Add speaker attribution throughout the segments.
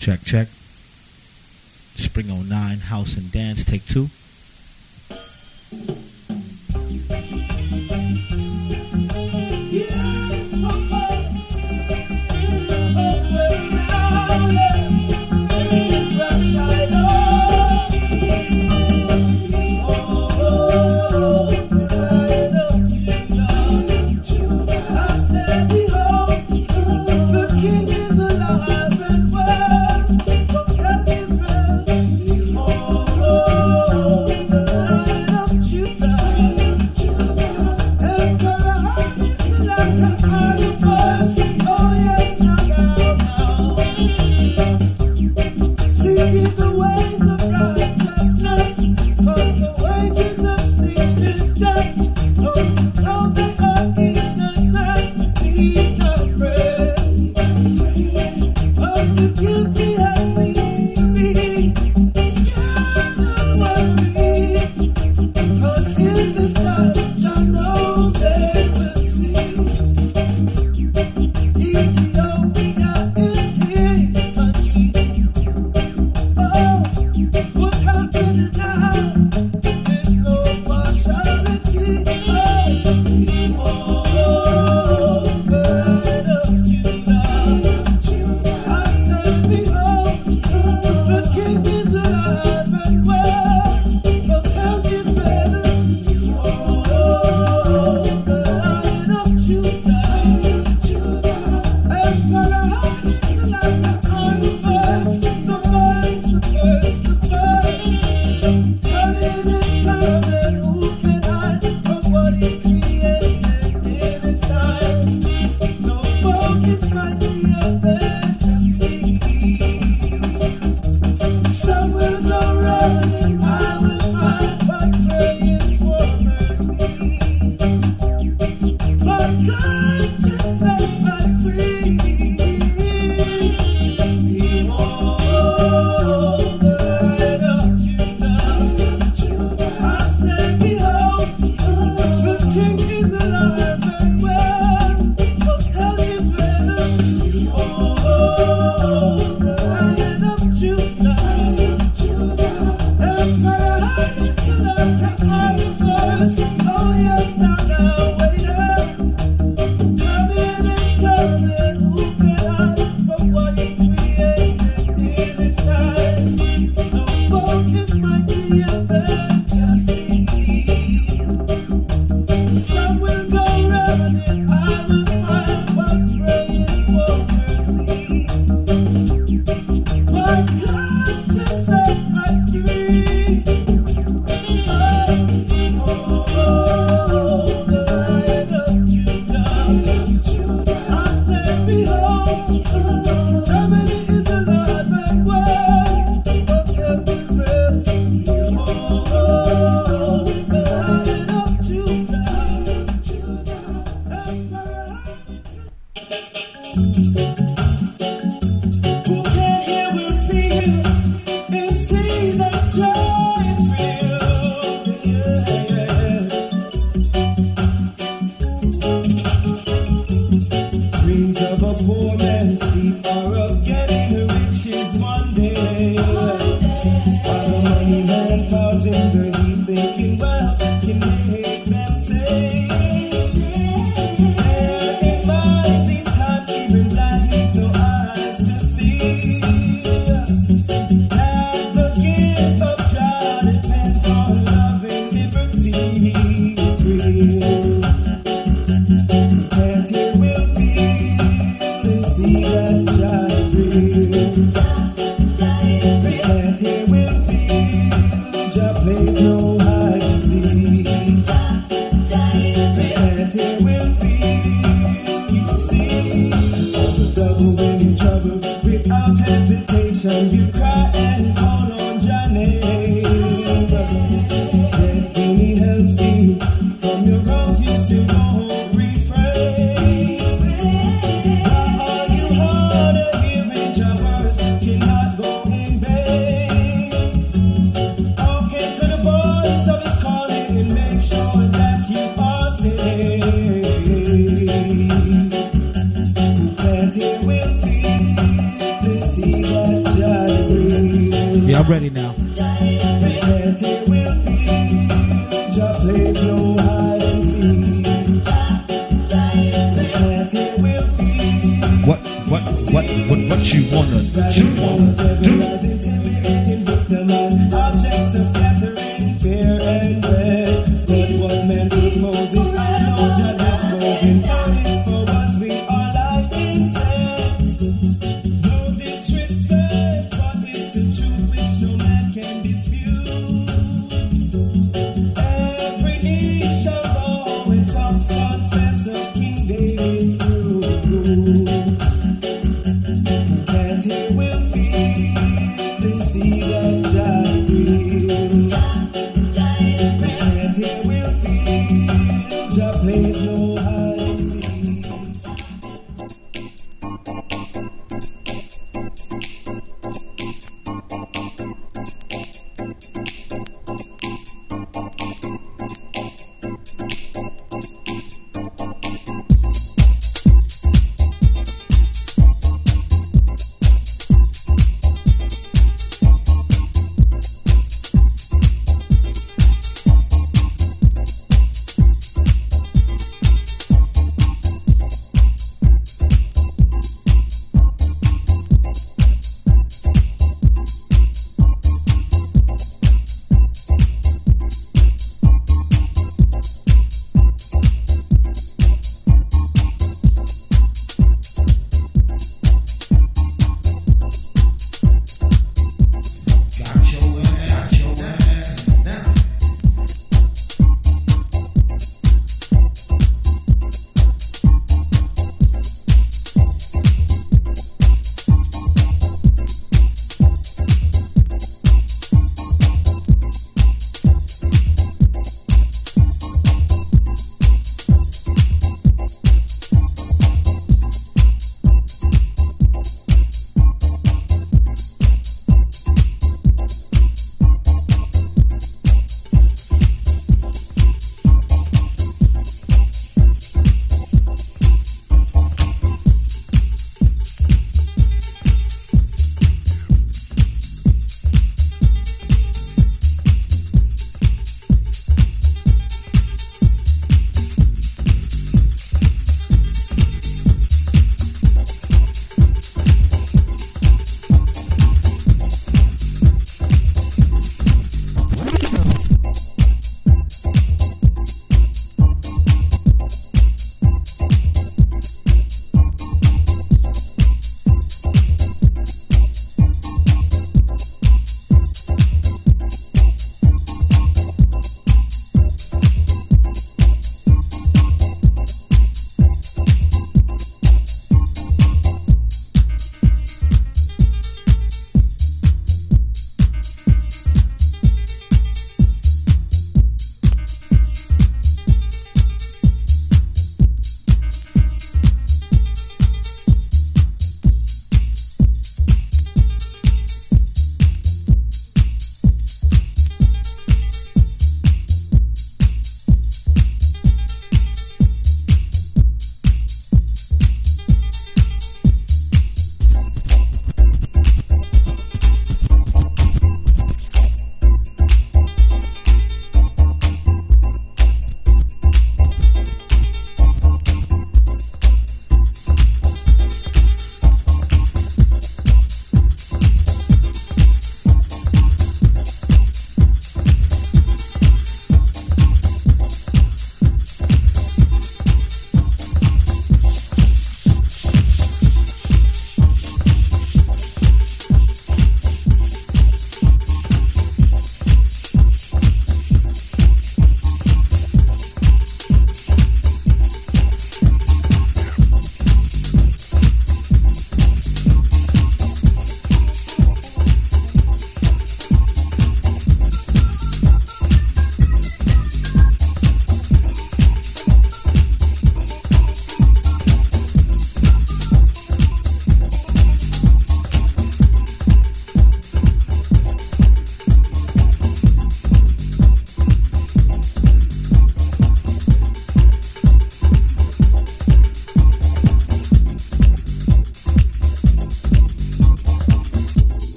Speaker 1: Check, check. Spring 09, House and Dance, take two.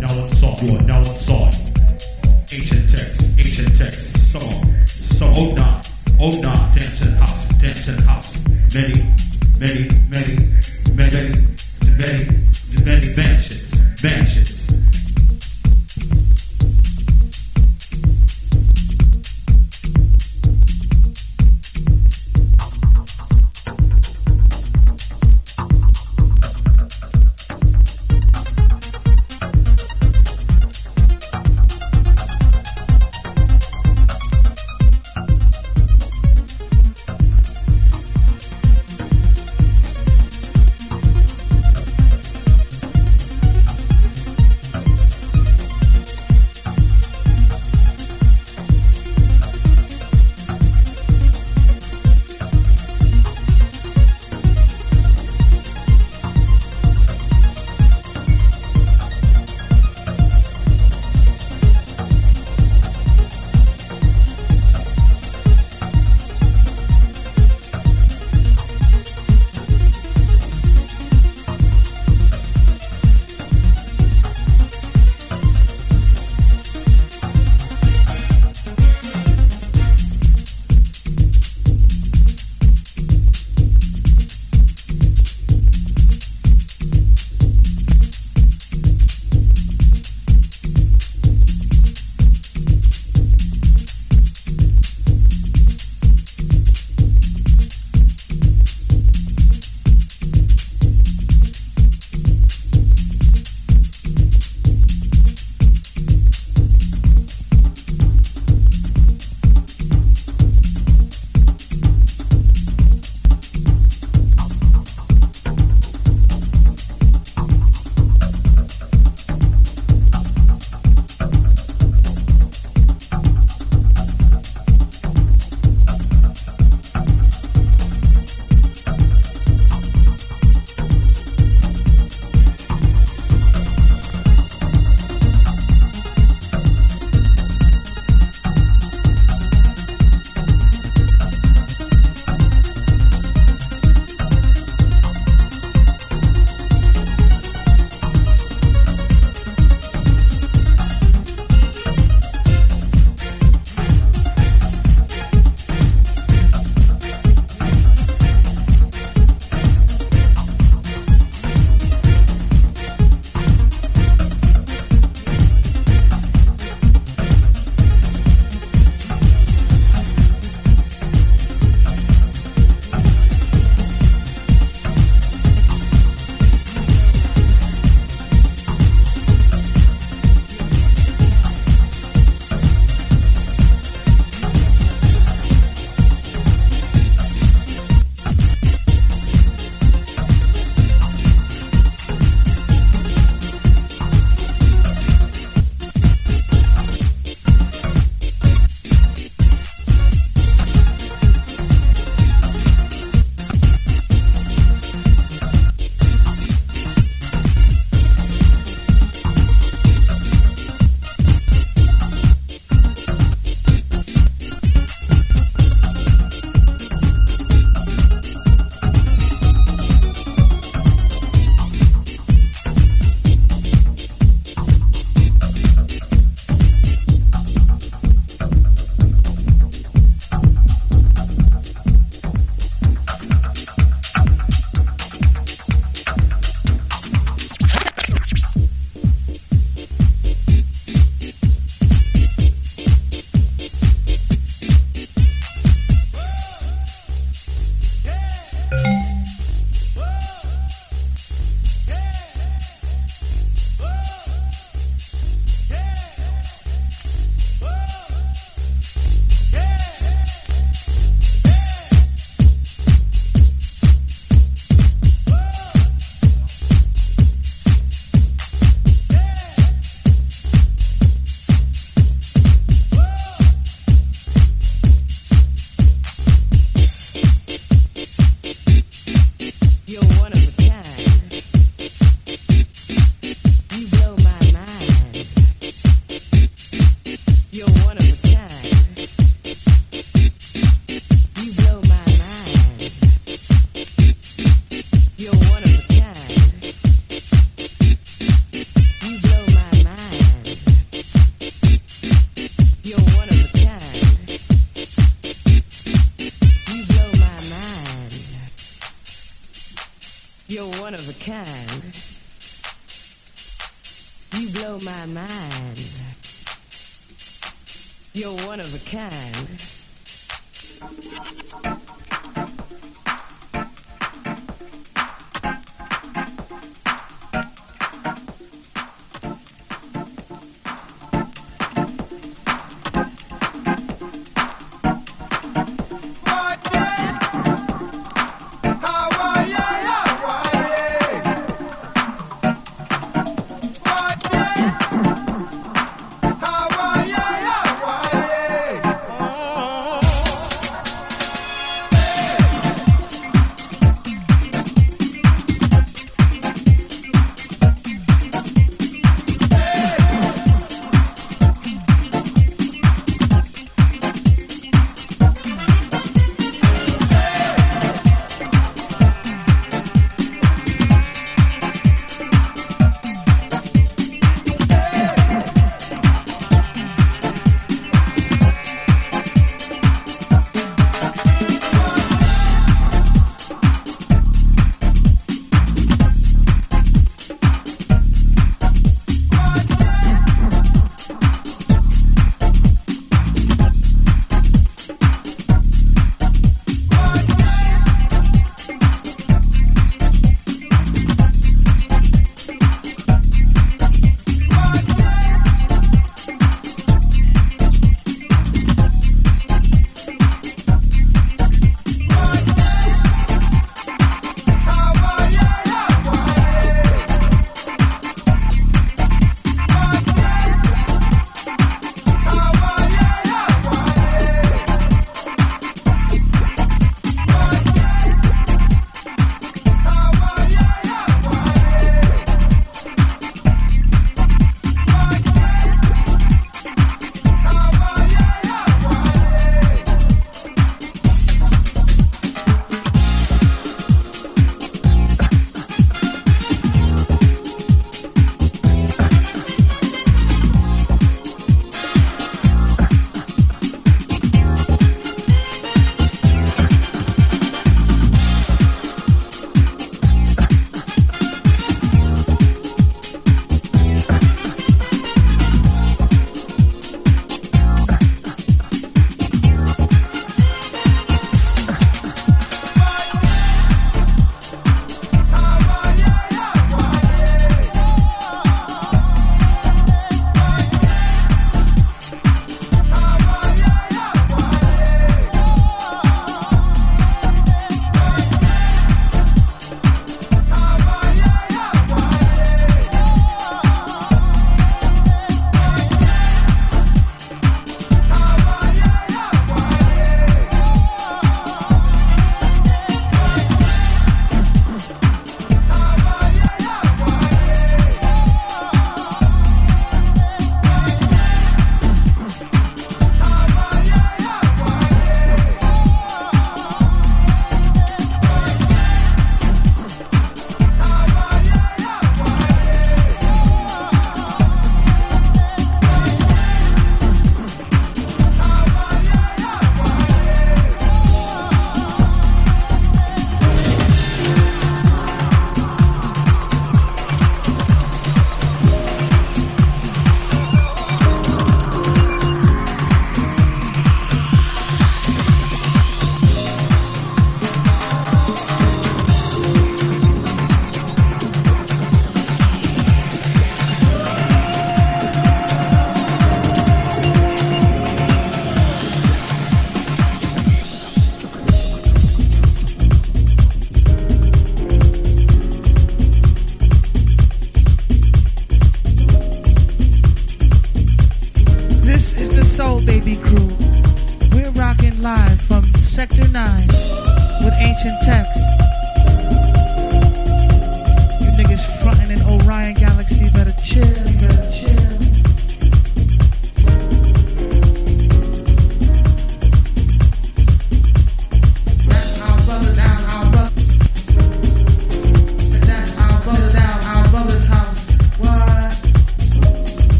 Speaker 1: You
Speaker 2: are
Speaker 3: now inside. You are now inside. Ancient Techs, ancient Techs, song, song. Oh nah, oh nah, dancing house, dancing house. Many, many, many, many, many, many, many mansions,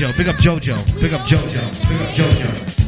Speaker 4: JoJo. Big up JoJo. Big up JoJo. Big up JoJo.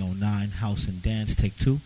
Speaker 3: 1909 House and Dance, take two.